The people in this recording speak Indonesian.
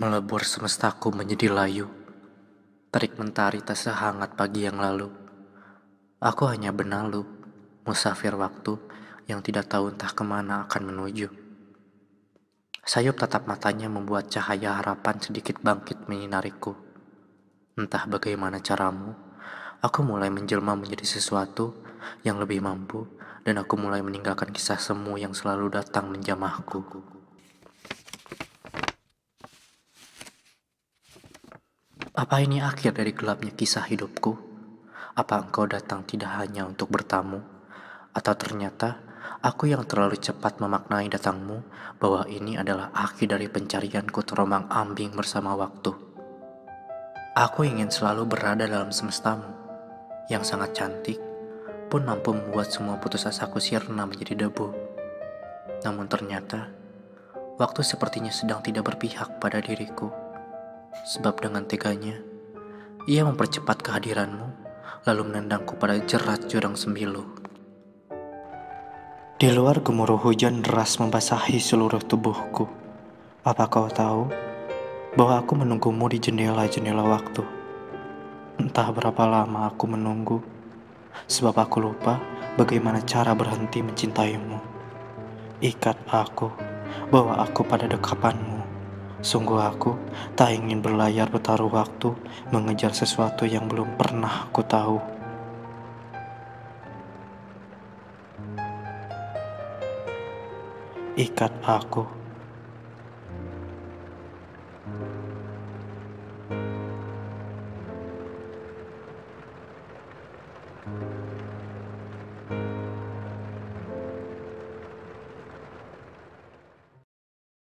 Melebur semestaku menjadi layu. Terik mentari tak sehangat pagi yang lalu. Aku hanya benalu, musafir waktu yang tidak tahu entah ke mana akan menuju. Sayup tatap matanya membuat cahaya harapan sedikit bangkit menyinariku. Entah bagaimana caramu, aku mulai menjelma menjadi sesuatu yang lebih mampu dan aku mulai meninggalkan kisah semu yang selalu datang menjamahku. Apa ini akhir dari gelapnya kisah hidupku? Apa engkau datang tidak hanya untuk bertamu? Atau ternyata aku yang terlalu cepat memaknai datangmu bahwa ini adalah akhir dari pencarianku terombang ambing bersama waktu. Aku ingin selalu berada dalam semestamu yang sangat cantik pun mampu membuat semua putus asaku sirna menjadi debu. Namun ternyata, waktu sepertinya sedang tidak berpihak pada diriku. Sebab dengan teganya, ia mempercepat kehadiranmu, lalu menendangku pada jerat jurang sembilu. Di luar gemuruh hujan deras membasahi seluruh tubuhku. Apa kau tahu bahwa aku menunggumu di jendela-jendela waktu? Entah berapa lama aku menunggu sebab aku lupa bagaimana cara berhenti mencintaimu. Ikat aku, bawa aku pada dekapanmu. Sungguh aku tak ingin berlayar bertaruh waktu mengejar sesuatu yang belum pernah aku tahu. Ikat aku.